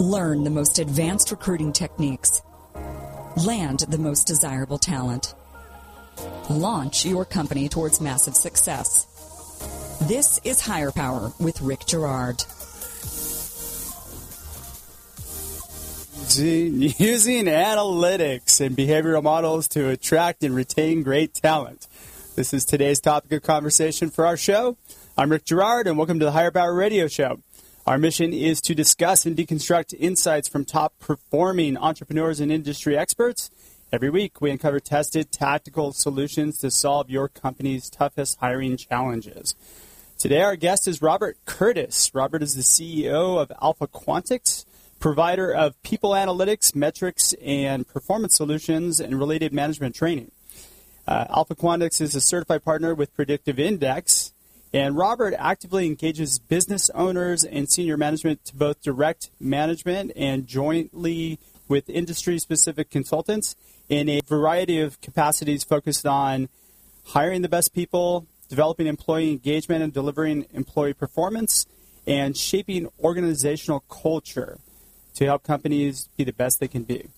Learn the most advanced recruiting techniques. Land the most desirable talent. Launch your company towards massive success. This is Hire Power with Rick Girard. Using analytics and behavioral models to attract and retain great talent. This is today's topic of conversation for our show. I'm Rick Girard, and welcome to the Hire Power Radio Show. Our mission is to discuss and deconstruct insights from top performing entrepreneurs and industry experts. Every week, we uncover tested tactical solutions to solve your company's toughest hiring challenges. Today, our guest is Robert Curtis. Robert is the CEO of Alpha Quantix, provider of people analytics, metrics, and performance solutions and related management training. Uh, Alpha Quantix is a certified partner with Predictive Index, and Robert actively engages business owners and senior management to both direct management and jointly with industry specific consultants in a variety of capacities focused on hiring the best people, developing employee engagement and delivering employee performance, and shaping organizational culture to help companies be the best they can be.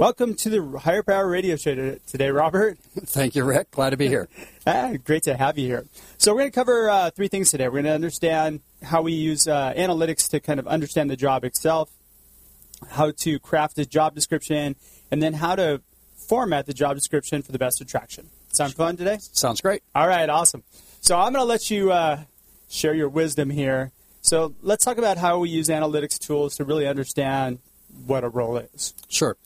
Welcome to the Hire Power Radio Show today, Robert. Thank you, Rick. Glad to be here. ah, great to have you here. So, we're going to cover uh, three things today. We're going to understand how we use uh, analytics to kind of understand the job itself, how to craft a job description, and then how to format the job description for the best attraction. Sound fun today? Sounds great. All right, awesome. So, I'm going to let you uh, share your wisdom here. So, let's talk about how we use analytics tools to really understand what a role is. Sure.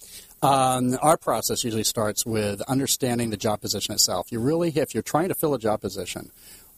Um, our process usually starts with understanding the job position itself. You really, if you're trying to fill a job position,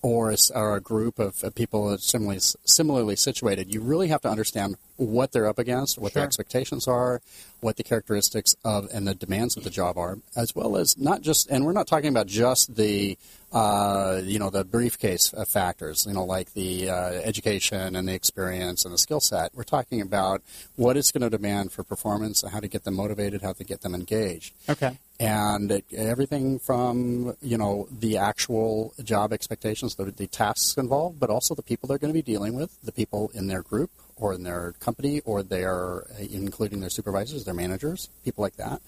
or a, or a group of people similarly similarly situated, you really have to understand what they're up against, what sure. their expectations are, what the characteristics of and the demands of the job are, as well as not just. And we're not talking about just the uh, you know the briefcase factors, you know, like the uh, education and the experience and the skill set. We're talking about what it's going to demand for performance, how to get them motivated, how to get them engaged. Okay. And everything from you know the actual job expectations, the, the tasks involved, but also the people they're going to be dealing with, the people in their group or in their company or their, including their supervisors, their managers, people like that.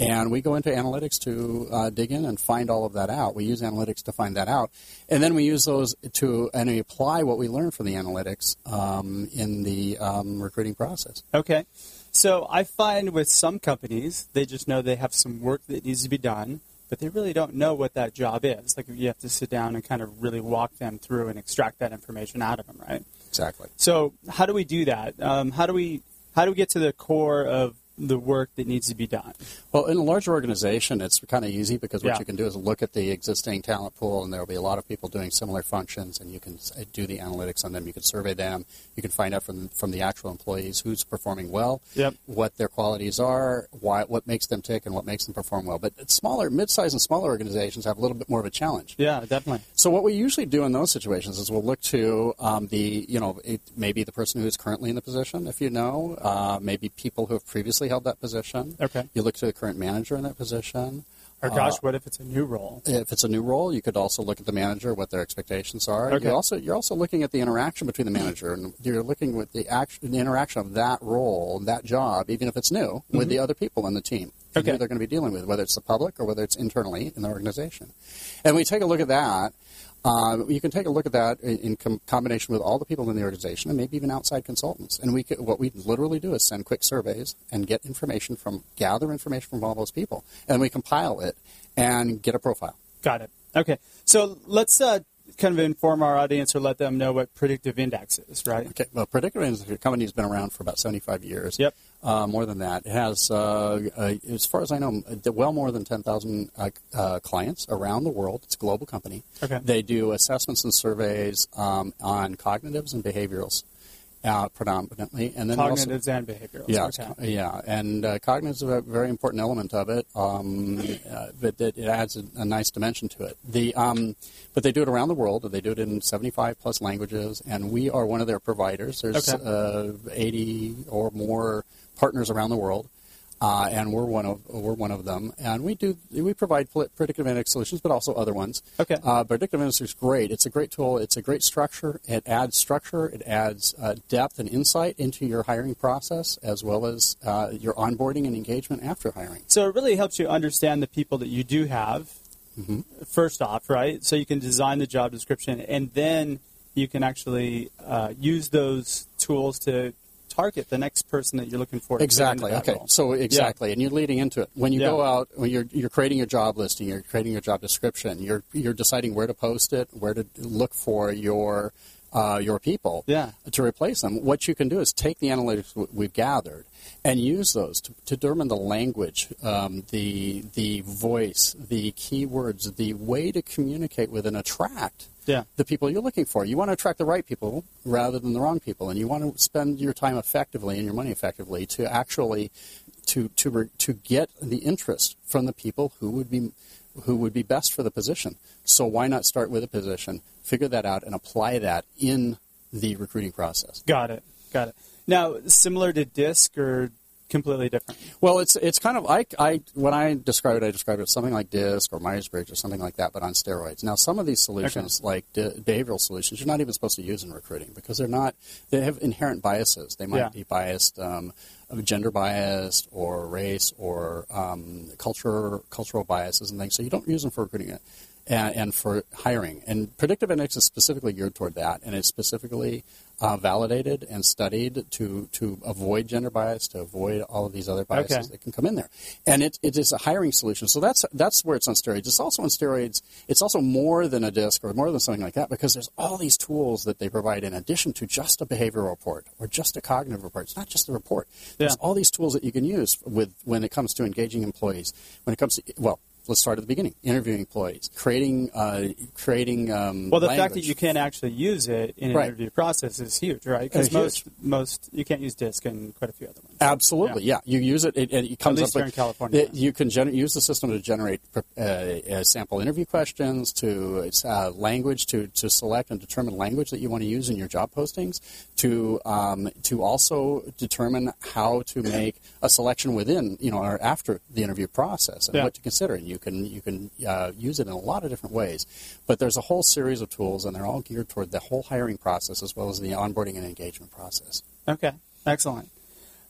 And we go into analytics to uh, dig in and find all of that out. We use analytics to find that out. And then we use those to, and we apply what we learn from the analytics um, in the um, recruiting process. Okay. So I find with some companies, they just know they have some work that needs to be done, but they really don't know what that job is. Like you have to sit down and kind of really walk them through and extract that information out of them, right? Exactly. So how do we do that? Um, how do we how do we get to the core of the work that needs to be done? Well, in a larger organization, it's kind of easy because what Yeah. you can do is look at the existing talent pool, and there will be a lot of people doing similar functions, and you can do the analytics on them. You can survey them. You can find out from from the actual employees who's performing well, Yep. what their qualities are, why what makes them tick, and what makes them perform well. But smaller, mid-sized, and smaller organizations have a little bit more of a challenge. Yeah, definitely. So what we usually do in those situations is we'll look to um, the, you know, it, maybe the person who is currently in the position, if you know, uh, maybe people who have previously held that position. Okay. You look to the current manager in that position. Or gosh, what if it's a new role? If it's a new role, you could also look at the manager, what their expectations are. Okay. You also you're also looking at the interaction between the manager and you're looking with the action, the interaction of that role, that job, even if it's new, with the other people in the team. Mm-hmm. Okay. Who they're going to be dealing with, whether it's the public or whether it's internally in the organization. And we take a look at that. Uh, you can take a look at that in, in com- combination with all the people in the organization and maybe even outside consultants. And we could, what we literally do is send quick surveys and get information from, gather information from all those people, and we compile it and get a profile. Got it. Okay. So let's uh, kind of inform our audience or let them know what predictive index is, right? Okay, well, Predictive Index your company has been around for about 75 years. Yep. Uh, more than that. It has, uh, uh, as far as I know, uh, well more than 10,000 uh, uh, clients around the world. It's a global company. Okay. They do assessments and surveys um, on cognitives and behaviorals uh, predominantly. And then also- Cognitives and behaviorals. yeah, Okay. yeah, and uh, cognitive is a very important element of it, um, uh, but it, it adds a, a nice dimension to it. The um, but they do it around the world. They do it in 75 plus languages, and we are one of their providers. There's Okay. uh, 80 or more partners around the world. uh, and we're one of we're one of them. And we do we provide predictive analytics solutions, but also other ones. Okay. Uh, predictive analytics is great. It's a great tool. It's a great structure. It adds structure. It adds uh, depth and insight into your hiring process, as well as uh, your onboarding and engagement after hiring. So it really helps you understand the people that you do have. Mm-hmm. First off, right? So you can design the job description, and then you can actually uh, use those tools to target the next person that you're looking for. Exactly. Okay. role. So exactly, and you're leading into it. When you Yeah. go out, when you're you're creating your job listing, you're creating your job description. You're you're deciding where to post it, where to look for your uh, your people Yeah. to replace them. What you can do is take the analytics w- we've gathered and use those to, to determine the language, um, the the voice, the keywords, the way to communicate with and attract Yeah. the people you're looking for. You want to attract the right people rather than the wrong people, and you want to spend your time effectively and your money effectively to actually to to to get the interest from the people who would be who would be best for the position. So why not start with a position, figure that out, and apply that in the recruiting process? Got it. Got it. Now, similar to DISC or completely different? Well, it's it's kind of I, I when I describe it, I describe it as something like DISC or Myers Briggs or something like that, but on steroids. Now, some of these solutions, like di- behavioral solutions, you're not even supposed to use in recruiting because they're not. They have inherent biases. They might Yeah. be biased, um, gender biased, or race, or um, culture cultural biases and things. So you don't use them for recruiting. And, and for hiring, and predictive analytics is specifically geared toward that, and it's specifically uh, validated and studied to to avoid gender bias, to avoid all of these other biases Okay. that can come in there. And it, it is a hiring solution. So that's that's where it's on steroids. It's also on steroids. It's also more than a disc or more than something like that because there's all these tools that they provide in addition to just a behavioral report or just a cognitive report. It's not just a report. There's Yeah. all these tools that you can use with when it comes to engaging employees. When it comes to well. Let's start at the beginning. Interviewing employees, creating, uh, creating. Um, Well, the fact that you can actually use it in an Right. interview process is huge, right? Because Uh, huge. most most you can't use DISC and quite a few other ones. Absolutely, yeah. You use it, it, it comes least up here in California. it- you can gener- use the system to generate uh, uh, sample interview questions, to uh, language, to, to select and determine language that you want to use in your job postings, to um, to also determine how to make a selection within, you know, or after the interview process and Yeah. what to consider. And you can you can uh, use it in a lot of different ways. But there's a whole series of tools, and they're all geared toward the whole hiring process as well as the onboarding and engagement process. Okay, excellent.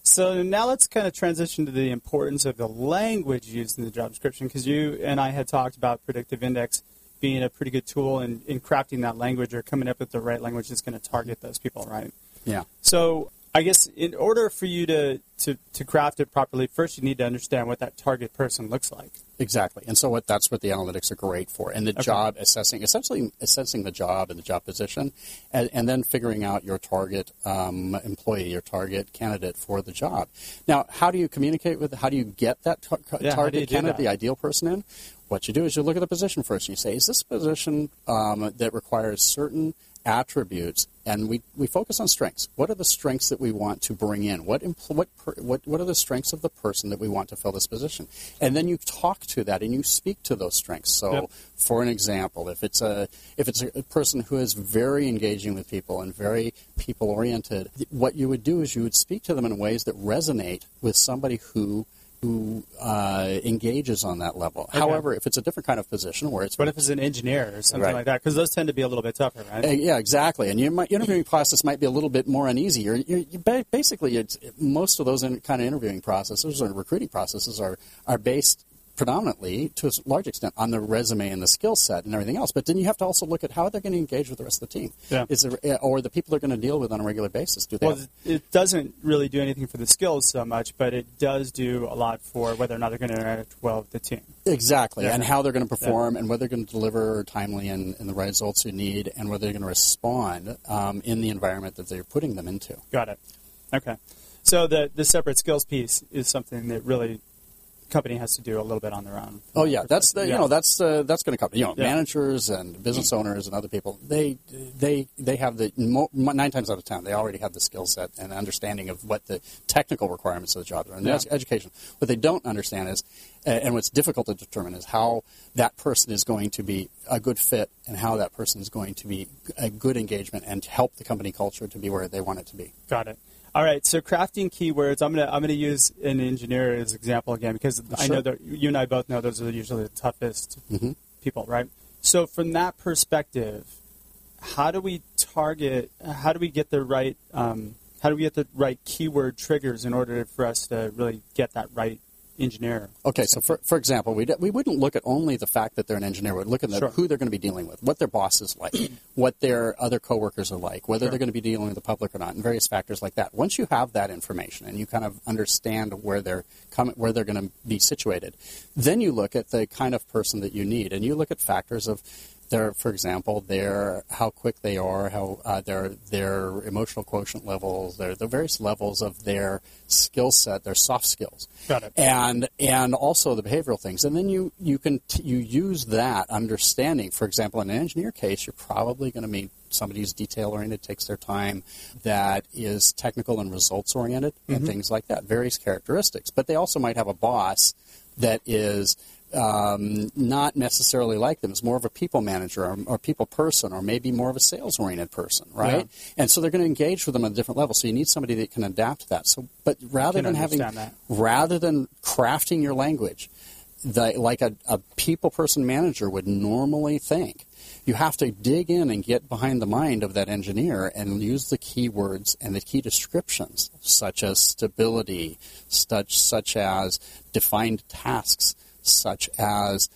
So now let's kind of transition to the importance of the language used in the job description because you and I had talked about predictive index being a pretty good tool in, in crafting that language or coming up with the right language that's going to target those people, right? Yeah. So I guess in order for you to, to, to craft it properly, first you need to understand what that target person looks like. Exactly, and so what that's what the analytics are great for, and the Okay. job assessing, essentially assessing the job and the job position, and, and then figuring out your target um, employee, your target candidate for the job. Now, how do you communicate with? How do you get that tar- Yeah, how do you target candidate, that? the ideal person in? What you do is you look at the position first, and you say, is this position um, that requires certain attributes, and we, we focus on strengths. What are the strengths that we want to bring in? What, empl- what, per- what, what are the strengths of the person that we want to fill this position? And then you talk to that and you speak to those strengths. So, Yep. for an example, if it's a if it's a person who is very engaging with people and very people oriented, what you would do is you would speak to them in ways that resonate with somebody who who uh, engages on that level. However, if it's a different kind of position where it's What if it's an engineer or something Right. like that? Because those tend to be a little bit tougher, right? uh, yeah, exactly. And your interviewing process might be a little bit more uneasy. You're, you're, you ba- basically, it's, most of those in, kind of interviewing processes or recruiting processes are, are based predominantly, to a large extent, on the resume and the skill set and everything else. But then you have to also look at how they're going to engage with the rest of the team. Yeah. Is there, uh, or the people they're going to deal with on a regular basis. Do they Well, have- it doesn't really do anything for the skills so much, but it does do a lot for whether or not they're going to interact well with the team. Exactly, Yeah. and how they're going to perform, and whether they're going to deliver timely and, and the right results you need, and whether they're going to respond um, in the environment that they're putting them into. Got it. Okay. So the the separate skills piece is something that really company has to do a little bit on their own. Oh yeah, that's the, you know that's uh, that's going to come. You know, Yeah. managers and business owners and other people they they they have the nine times out of ten they already have the skill set and understanding of what the technical requirements of the job are and Yeah. that's education. What they don't understand is, and what's difficult to determine is how that person is going to be a good fit and how that person is going to be a good engagement and help the company culture to be where they want it to be. Got it. All right, so crafting keywords. I'm gonna I'm gonna use an engineer as example again because I know that you and I both know those are usually the toughest Mhm. people, right? So from that perspective, how do we target? How do we get the right? Um, how do we get the right keyword triggers in order for us to really get that right engineer? Okay, so for, for example, we, we wouldn't look at only the fact that they're an engineer. We'd look at the, Sure. who they're going to be dealing with, what their boss is like, what their other coworkers are like, whether Sure. they're going to be dealing with the public or not, and various factors like that. Once you have that information and you kind of understand where they're coming, where they're going to be situated, then you look at the kind of person that you need, and you look at factors of their, for example, their how quick they are, how uh, their their emotional quotient levels, their the various levels of their skill set, their soft skills. Got it. and and also the behavioral things. And then you you can t- you use that understanding. For example in an engineer case you're probably going to meet somebody who's detail oriented takes their time that is technical and results oriented and things like that various characteristics. But they also might have a boss that is um, not necessarily like them. Is more of a people manager or, or people person, or maybe more of a sales oriented person, right? And so they're going to engage with them on a different level. So you need somebody that can adapt to that. So, but rather than having that. rather than crafting your language the, like a, a people person manager would normally think you have to dig in and get behind the mind of that engineer and use the keywords and the key descriptions such as stability such such as defined tasks such as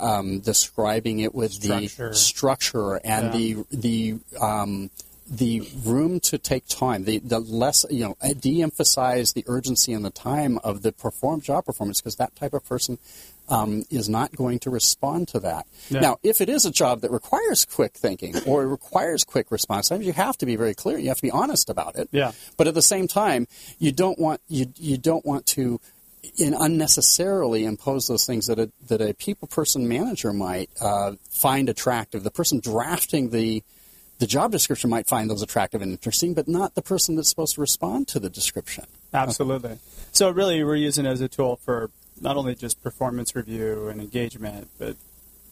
um, describing it with Structure. the structure and Yeah. the the um, the room to take time, the, the less, you know, de-emphasize the urgency and the time of the perform job performance because that type of person um, is not going to respond to that. Yeah. Now, if it is a job that requires quick thinking or requires quick response times, you have to be very clear. You have to be honest about it. Yeah. But at the same time, you don't want you you don't want to in unnecessarily impose those things that a, that a people person manager might uh, find attractive. The person drafting the the job description might find those attractive and interesting, but not the person that's supposed to respond to the description. Absolutely. So really, we're using it as a tool for not only just performance review and engagement, but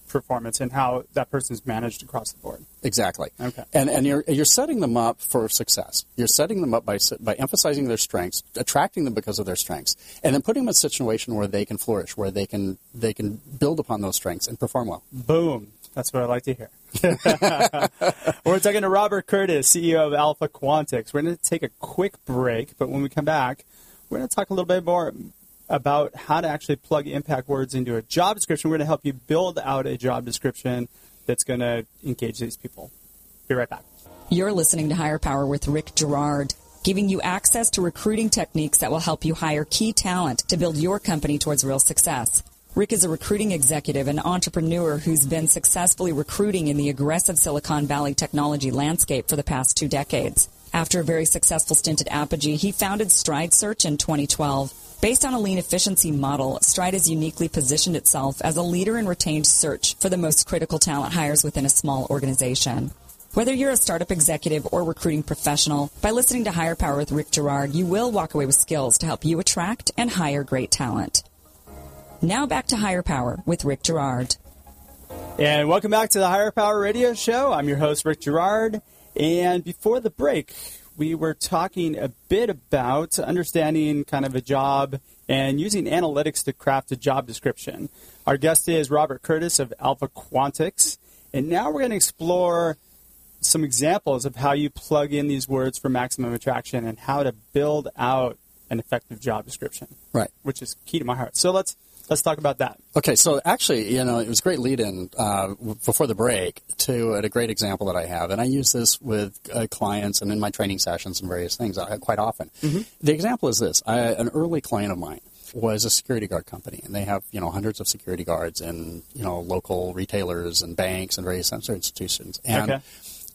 performance and how that person's managed across the board. Exactly. Okay. And and you're you're setting them up for success. You're setting them up by by emphasizing their strengths, attracting them because of their strengths, and then putting them in a situation where they can flourish, where they can they can build upon those strengths and perform well. Boom. That's what I like to hear. We're talking to Robert Curtis, CEO of Alpha Quantix. We're going to take a quick break, but when we come back, we're going to talk a little bit more about how to actually plug impact words into a job description. We're going to help you build out a job description that's going to engage these people. Be right back. You're listening to Hire Power with Rick Girard, giving you access to recruiting techniques that will help you hire key talent to build your company towards real success. Rick is a recruiting executive and entrepreneur who's been successfully recruiting in the aggressive Silicon Valley technology landscape for the past two decades. After a very successful stint at Apogee, he founded Stride Search in 2012. Based on a lean efficiency model, Stride has uniquely positioned itself as a leader in retained search for the most critical talent hires within a small organization. Whether you're a startup executive or recruiting professional, by listening to Hire Power with Rick Girard, you will walk away with skills to help you attract and hire great talent. Now back to Hire Power with Rick Girard. And welcome back to the Hire Power Radio Show. I'm your host, Rick Girard. And before the break, we were talking a bit about understanding kind of a job and using analytics to craft a job description. Our guest is Robert Curtis of Alpha Quantix. And now we're going to explore some examples of how you plug in these words for maximum attraction and how to build out an effective job description, Right. which is key to my heart. So let's let's talk about that. Okay, so actually, you know, it was a great lead-in uh, before the break to a great example that I have, and I use this with uh, clients and in my training sessions and various things uh, quite often. The example is this: I, an early client of mine was a security guard company, and they have you know hundreds of security guards in you know local retailers and banks and various other institutions, and. Okay.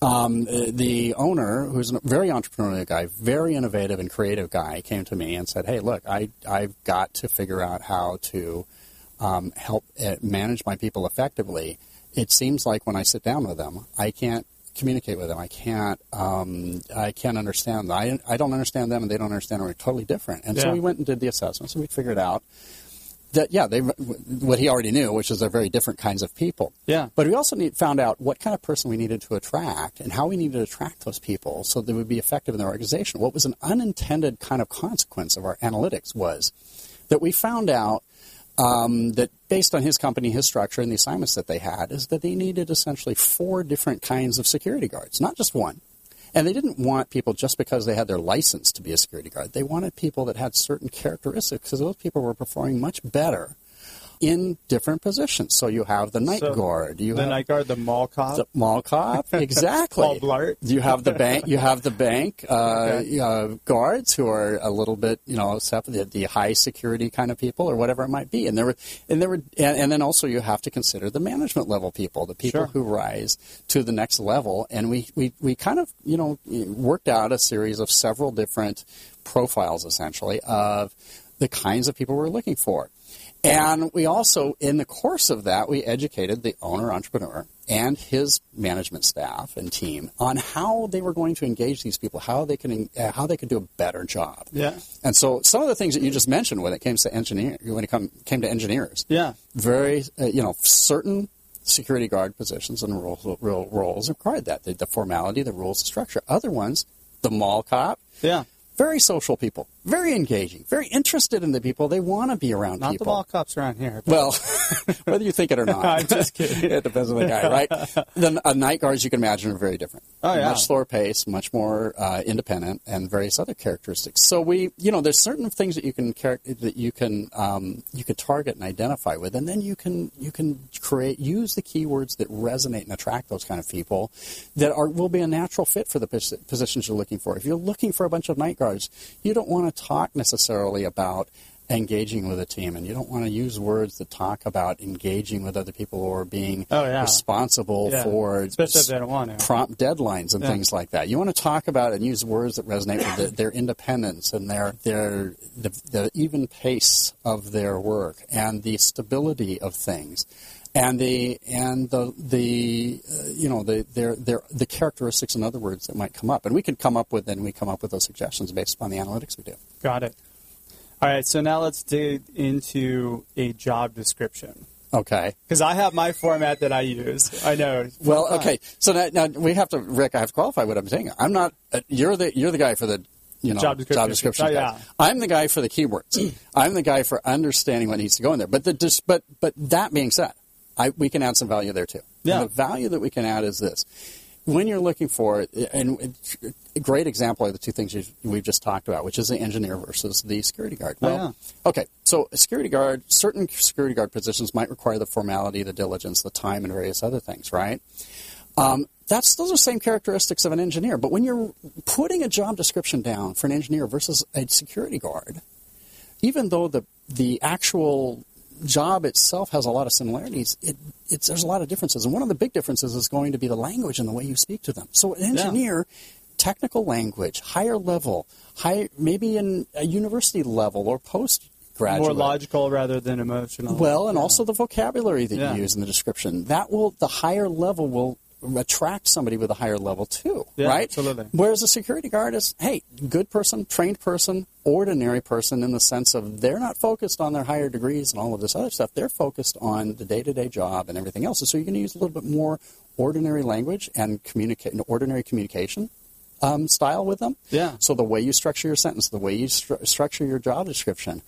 Um, uh, the owner, who's a very entrepreneurial guy, very innovative and creative guy, came to me and said, "Hey, look, I I've got to figure out how to um, help uh, manage my people effectively. It seems like when I sit down with them, I can't communicate with them. I can't um, I can't understand them. I I don't understand them, and they don't understand. them. We're totally different. And so we went and did the assessments, and we figured out that yeah, they what he already knew, which is they're very different kinds of people. Yeah. But we also need, found out what kind of person we needed to attract and how we needed to attract those people so they would be effective in their organization. What was an unintended kind of consequence of our analytics was that we found out um, that based on his company, his structure, and the assignments that they had, is that they needed essentially four different kinds of security guards, not just one. And they didn't want people just because they had their license to be a security guard. They wanted people that had certain characteristics because those people were performing much better in different positions. So you have the night So, guard, you the have night guard, the mall cop, the mall cop, exactly. Paul Blart. You have the bank. You have the bank uh, Okay. uh, guards who are a little bit, you know, the, the high security kind of people or whatever it might be. And there were, and there were, and, and then also you have to consider the management level people, the people Sure. who rise to the next level. And we, we, we kind of, you know, worked out a series of several different profiles essentially of the kinds of people we're looking for. And we also, in the course of that, we educated the owner entrepreneur and his management staff and team on how they were going to engage these people, how they can uh, how they could do a better job. Yeah. And so, some of the things that you just mentioned when it came to engineer, when it come, came to engineers, Yeah. very uh, you know certain security guard positions and roles, ro- roles required that the, the formality, the rules, the structure. Other ones, the mall cop, Yeah. very social people, very engaging, very interested in the people. They want to be around people. Not the mall cops around here. Well, whether you think it or not, I'm just kidding. it depends on the guy, right? The uh, night guards you can imagine are very different. Oh, yeah. much slower pace, much more uh, independent, and various other characteristics. So we, you know, there's certain things that you can char- that you can um, you can target and identify with, and then you can you can create use the keywords that resonate and attract those kind of people that are will be a natural fit for the pos- positions you're looking for. If you're looking for a bunch of night guards, you don't want to talk necessarily about engaging with a team and you don't want to use words that talk about engaging with other people or being Oh, yeah. responsible Yeah. for Especially if they don't want to. prompt deadlines and Yeah. things like that. You want to talk about and use words that resonate with the, their independence and their their the, the even pace of their work and the stability of things. And the and the the uh, you know the their their the characteristics in other words that might come up, and we can come up with and we come up with those suggestions based upon the analytics we do. Got it. All right. So now let's dig into a job description. Okay. Because I have my format that I use. I know. Well, okay. So now, now we have to, Rick. I have to qualify what I'm saying. I'm not. Uh, you're the you're the guy for the you know Job description. Job description Oh, yeah. I'm the guy for the keywords. I'm the guy for understanding what needs to go in there. But the but but that being said, I, we can add some value there too. Yeah. And the value that we can add is this. When you're looking for, and a great example are the two things we've just talked about, which is the engineer versus the security guard. Oh, Well, okay, so a security guard, certain security guard positions might require the formality, the diligence, the time, and various other things, right? Um, that's those are the same characteristics of an engineer. But when you're putting a job description down for an engineer versus a security guard, even though the the actual job itself has a lot of similarities, it, it's, there's a lot of differences. And one of the big differences is going to be the language and the way you speak to them. So an engineer, technical language, higher level, high, maybe in a university level or postgraduate. More logical rather than emotional. Well, and also the vocabulary that Yeah. you use in the description. That will the higher level will attract somebody with a higher level too, Yeah, right? absolutely. Whereas a security guard is, hey, good person, trained person, ordinary person in the sense of they're not focused on their higher degrees and all of this other stuff. They're focused on the day-to-day job and everything else. And so you're going to use a little bit more ordinary language and communicate, an ordinary communication um, style with them. Yeah. So the way you structure your sentence, the way you stru- structure your job description,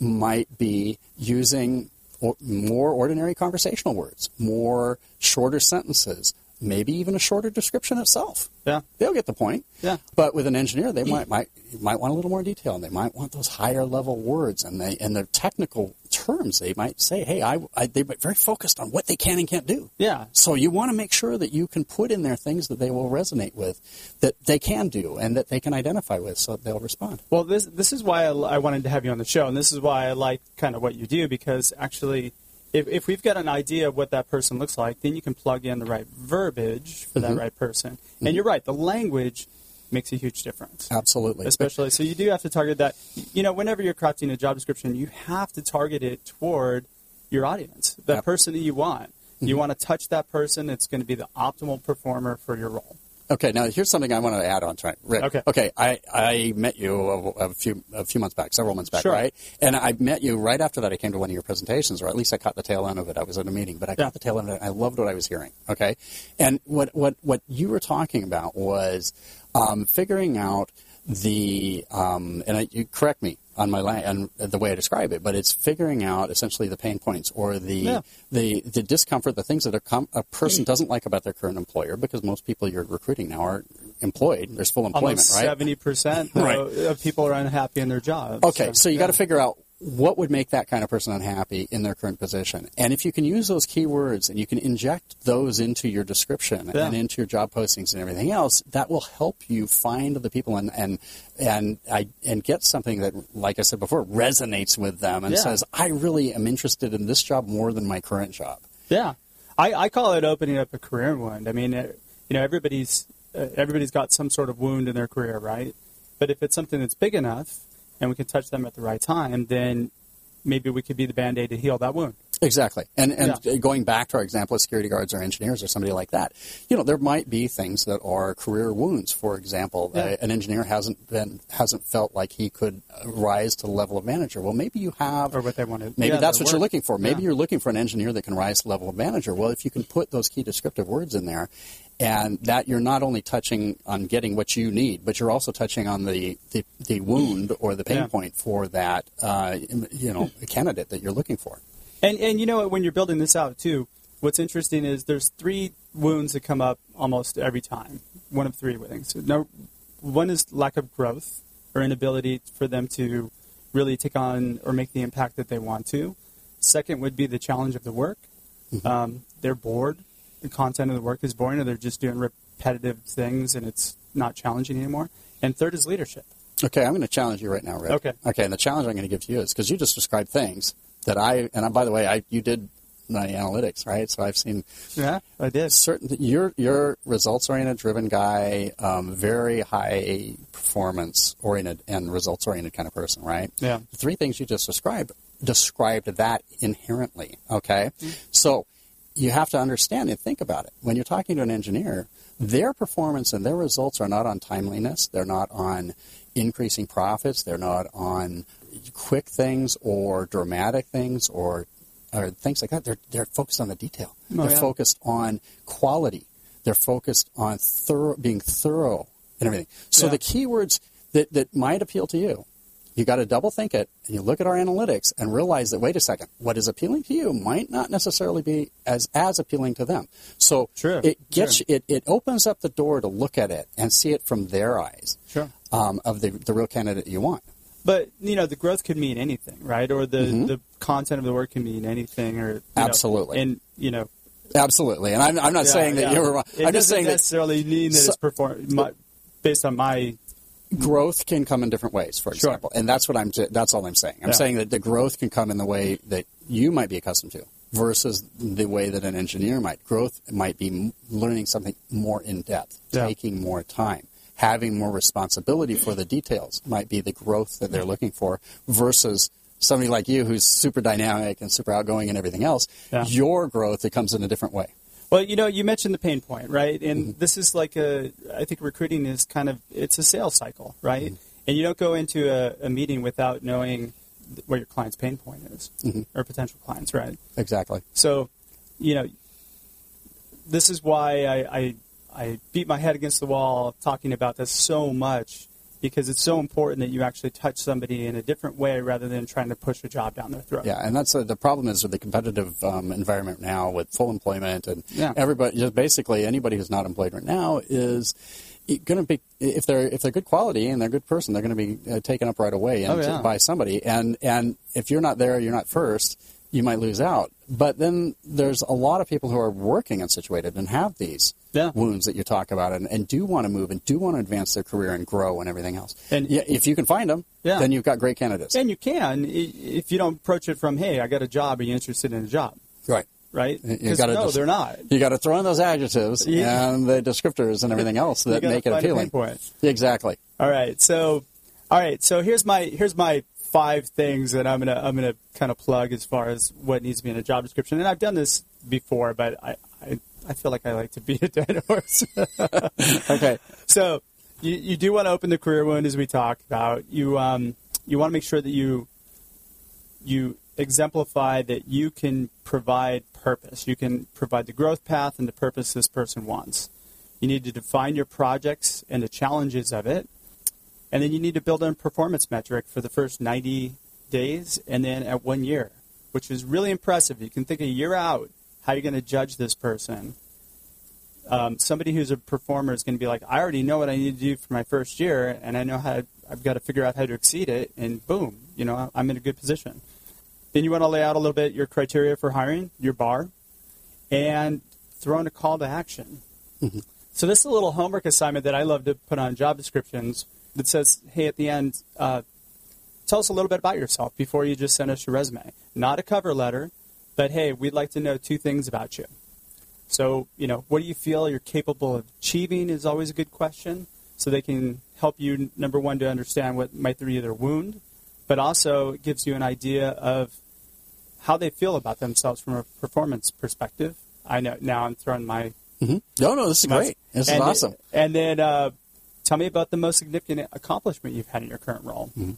might be using or, more ordinary conversational words, more shorter sentences, maybe even a shorter description itself. Yeah. They'll get the point. Yeah. But with an engineer, they might might might want a little more detail, and they might want those higher level words, and they and their technical terms. They might say, "Hey, I, I they're very focused on what they can and can't do." Yeah. So you want to make sure that you can put in there things that they will resonate with, that they can do, and that they can identify with, so they'll respond. Well, this this is why I, I wanted to have you on the show, and this is why I like kind of what you do because actually, if, if we've got an idea of what that person looks like, then you can plug in the right verbiage for that mm-hmm. right person. And mm-hmm. you're right, the language makes a huge difference. Absolutely. Especially, so you do have to target that. You know, whenever you're crafting a job description, you have to target it toward your audience, the Yep. person that you want. You mm-hmm. want to touch that person. It's going to be the optimal performer for your role. Okay, now here's something I want to add on to it. Rick. Okay. Okay, I, I met you a, a few a few months back, several months back, Sure. right? And I met you right after that. I came to one of your presentations, or at least I caught the tail end of it. I was at a meeting, but I Yeah. caught the tail end of it. I loved what I was hearing. Okay, and what what what you were talking about was um, figuring out the um, and I, you correct me on my la- and the way I describe it, but it's figuring out essentially the pain points or the Yeah. the the discomfort, the things that a, com- a person mm. doesn't like about their current employer, because most people you're recruiting now are employed. There's full employment, Almost right? seventy percent Right. of people are unhappy in their jobs. Okay, so you got to figure out what would make that kind of person unhappy in their current position. And if you can use those keywords and you can inject those into your description Yeah. and into your job postings and everything else, that will help you find the people and and and I and get something that, like I said before, resonates with them and Yeah. says, "I really am interested in this job more than my current job." Yeah, I, I call it opening up a career wound. I mean, it, you know, everybody's uh, everybody's got some sort of wound in their career, right? But if it's something that's big enough and we can touch them at the right time, then maybe we could be the band aid to heal that wound. Exactly. And and Yeah. going back to our example of security guards or engineers or somebody like that, you know, there might be things that are career wounds. For example, Yeah. uh, an engineer hasn't been hasn't felt like he could rise to the level of manager. Well, maybe you have Or what they want to. Maybe yeah, that's what you're looking for. Maybe you're looking for an engineer that can rise to the level of manager. Well, if you can put those key descriptive words in there, and that you're not only touching on getting what you need, but you're also touching on the, the, the wound or the pain Yeah. point for that uh, you know candidate that you're looking for. And and you know what? When you're building this out too, what's interesting is there's three wounds that come up almost every time. One of three things. No, one is lack of growth or inability for them to really take on or make the impact that they want to. Second would be the challenge of the work. Um, they're bored. The content of the work is boring, or they're just doing repetitive things, and it's not challenging anymore. And third is leadership. Okay, I'm going to challenge you right now, Rick. Okay. Okay, and the challenge I'm going to give to you is because you just described things that I and I, by the way, I you did my analytics, right? So I've seen Yeah, I did. certain you're you're results oriented driven guy um, very high performance oriented and results oriented kind of person right Yeah. the three things you just described described that inherently okay so you have to understand and think about it when you're talking to an engineer their performance and their results are not on timeliness they're not on increasing profits they're not on quick things or dramatic things or or things like that. They're they're focused on the detail. Oh, they're yeah. focused on quality. They're focused on thorough, being thorough and everything. So Yeah. the keywords that, that might appeal to you, you got to double think it, and you look at our analytics and realize that wait a second, what is appealing to you might not necessarily be as as appealing to them. So it gets it it opens up the door to look at it and see it from their eyes Sure. um, of the the real candidate you want. But you know, the growth could mean anything, right? Or the, the content of the work can mean anything, or you know, Mm-hmm. Absolutely. and you know, Absolutely, and I'm, I'm not yeah, saying that yeah. you were wrong. It I'm just saying that necessarily mean that So- it's perform my, based on my. growth can come in different ways, for Sure. example, and that's what I'm. That's all I'm saying. I'm Yeah. saying that the growth can come in the way that you might be accustomed to, versus the way that an engineer might. Growth might be learning something more in depth, Yeah. taking more time, having more responsibility for the details. Might be the growth that they're looking for, versus somebody like you who's super dynamic and super outgoing and everything else. Yeah. Your growth it comes in a different way. Well, you know, you mentioned the pain point, right? And Mm-hmm. this is like a. I think recruiting is kind of it's a sales cycle, right? Mm-hmm. And you don't go into a, a meeting without knowing what your client's pain point is, Mm-hmm. or potential clients, right? Exactly. So, you know, this is why I, I, I beat my head against the wall talking about this so much because it's so important that you actually touch somebody in a different way rather than trying to push a job down their throat. Yeah, and that's uh, the problem is with the competitive um, environment now with full employment and Yeah. everybody, just basically anybody who's not employed right now is going to be if they're if they're good quality and they're a good person, they're going to be uh, taken up right away and Oh, yeah. by somebody. And and if you're not there, you're not first. You might lose out. But then there's a lot of people who are working and situated and have these Yeah. wounds that you talk about and, and do want to move and do want to advance their career and grow and everything else. And- yeah, if you can find them, Yeah. then you've got great candidates. And you can if you don't approach it from, hey, I got a job. Are you interested in a job? right. Right? You gotta no, they're not. You got to throw in those adjectives Yeah. and the descriptors and everything else that make it appealing. Exactly. All right. So, all right. So here's my here's my five things that I'm gonna I'm gonna kind of plug as far as what needs to be in a job description. And I've done this before, but I I, feel like I like to beat a dead horse. Okay. so you, you do want to open the career wound as we talked about. You um, you want to make sure that you you exemplify that you can provide purpose. You can provide the growth path and the purpose this person wants. You need to define your projects and the challenges of it. And then you need to build a performance metric for the first 90 days and then at one year, which is really impressive. You can think a year out how are you're going to judge this person. Um, somebody who's a performer is going to be like, I already know what I need to do for my first year, and I know how I've got to figure out how to exceed it, and boom, you know, I'm in a good position. Then you want to lay out a little bit your criteria for hiring, your bar, and throw in a call to action. So this is a little homework assignment that I love to put on job descriptions that says, hey, at the end, uh, tell us a little bit about yourself before you just send us your resume. Not a cover letter, but hey, we'd like to know two things about you. So, you know, what do you feel you're capable of achieving is always a good question. So they can help you, number one, to understand what might be their wound, but also it gives you an idea of how they feel about themselves from a performance perspective. I know now I'm throwing my hmm No, no, this is great. This is awesome. And then uh, tell me about the most significant accomplishment you've had in your current role. Mm-hmm.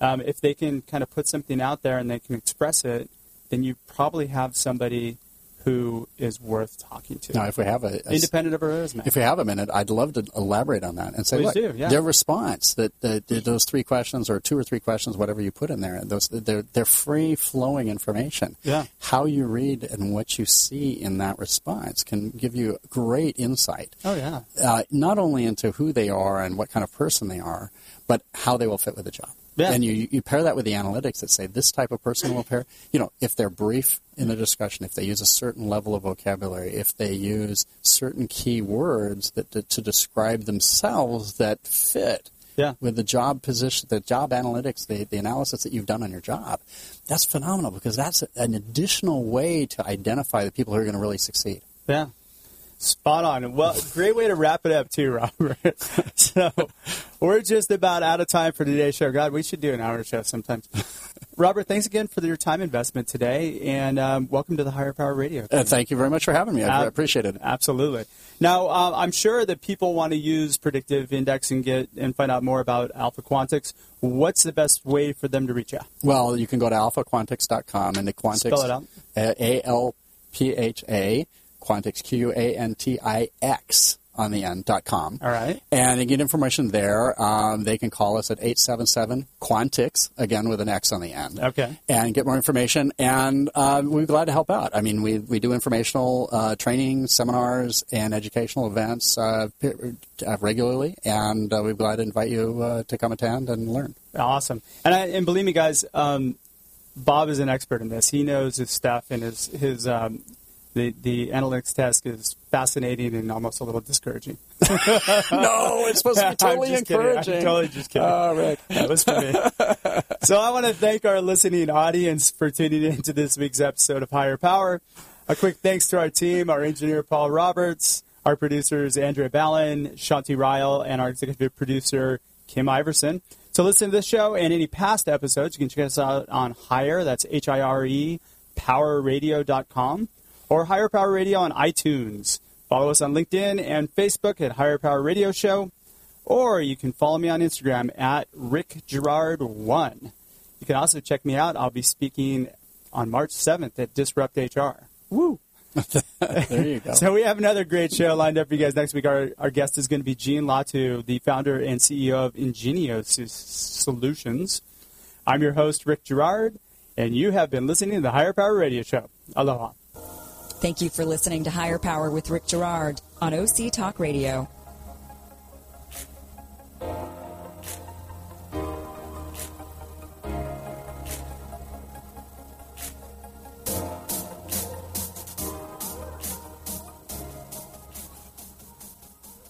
Um, if they can kind of put something out there and they can express it, then you probably have somebody who is worth talking to, Now, if we have a, a independent of a resume. If we have a minute, I'd love to elaborate on that and say, Please look, do, yeah. their response, that, that that those three questions or two or three questions, whatever you put in there, those they're they're free flowing information. Yeah. How you read and what you see in that response can give you great insight. oh yeah, Uh, not only into who they are and what kind of person they are, but how they will fit with the job. Yeah. And you, you pair that with the analytics that say this type of person will pair, you know, if they're brief in the discussion, if they use a certain level of vocabulary, if they use certain key words that, to, to describe themselves that fit yeah. with the job position, the job analytics, the, the analysis that you've done on your job, that's phenomenal because that's an additional way to identify the people who are going to really succeed. Yeah. Spot on. Well, great way to wrap it up too, Robert. so we're just about out of time for today's show. God, we should do an hour show sometimes. Robert, thanks again for your time investment today, and um, welcome to the Hire Power Radio. Uh, thank you very much for having me. I Uh, appreciate it. Absolutely. Now, uh, I'm sure that people want to use predictive index and get and find out more about Alpha Quantix. What's the best way for them to reach out? Well, you can go to alphaquantix.com and the Quantix Spell it out. A L P H A Quantix Q A N T I X on the end dot com. All right. And they get information there. Um, they can call us at 877 Quantix, again with an X on the end. Okay. And get more information. And uh, we'd be glad to help out. I mean, we, we do informational uh, training, seminars, and educational events uh, uh, regularly. And uh, we'd be glad to invite you uh, to come attend and learn. Awesome. And I, and believe me, guys, um, Bob is an expert in this. He knows his stuff, and his his um, the the analytics test is fascinating and almost a little discouraging. no, it's supposed to be totally just kidding. I'm encouraging. totally just kidding. Oh, Rick. That was for me. so I want to thank our listening audience for tuning in to this week's episode of Hire Power. A quick thanks to our team, our engineer Paul Roberts, our producers Andrea Ballin, Shanti Ryle, and our executive producer Kim Iverson. To listen to this show and any past episodes, you can check us out on Hire, that's H-I-R-E, powerradio.com, or Hire Power Radio on iTunes. Follow us on LinkedIn and Facebook at Hire Power Radio Show, or you can follow me on Instagram at Rick Gerard1. You can also check me out. I'll be speaking on March 7th at Disrupt HR. Woo! there you go. So we have another great show lined up for you guys next week. Our, our guest is going to be Gene Latu, the founder and CEO of Ingenio Solutions. I'm your host, Rick Girard, and you have been listening to the Higher Power Radio Show. Aloha. Thank you for listening to Hire Power with Rick Girard on OC Talk Radio.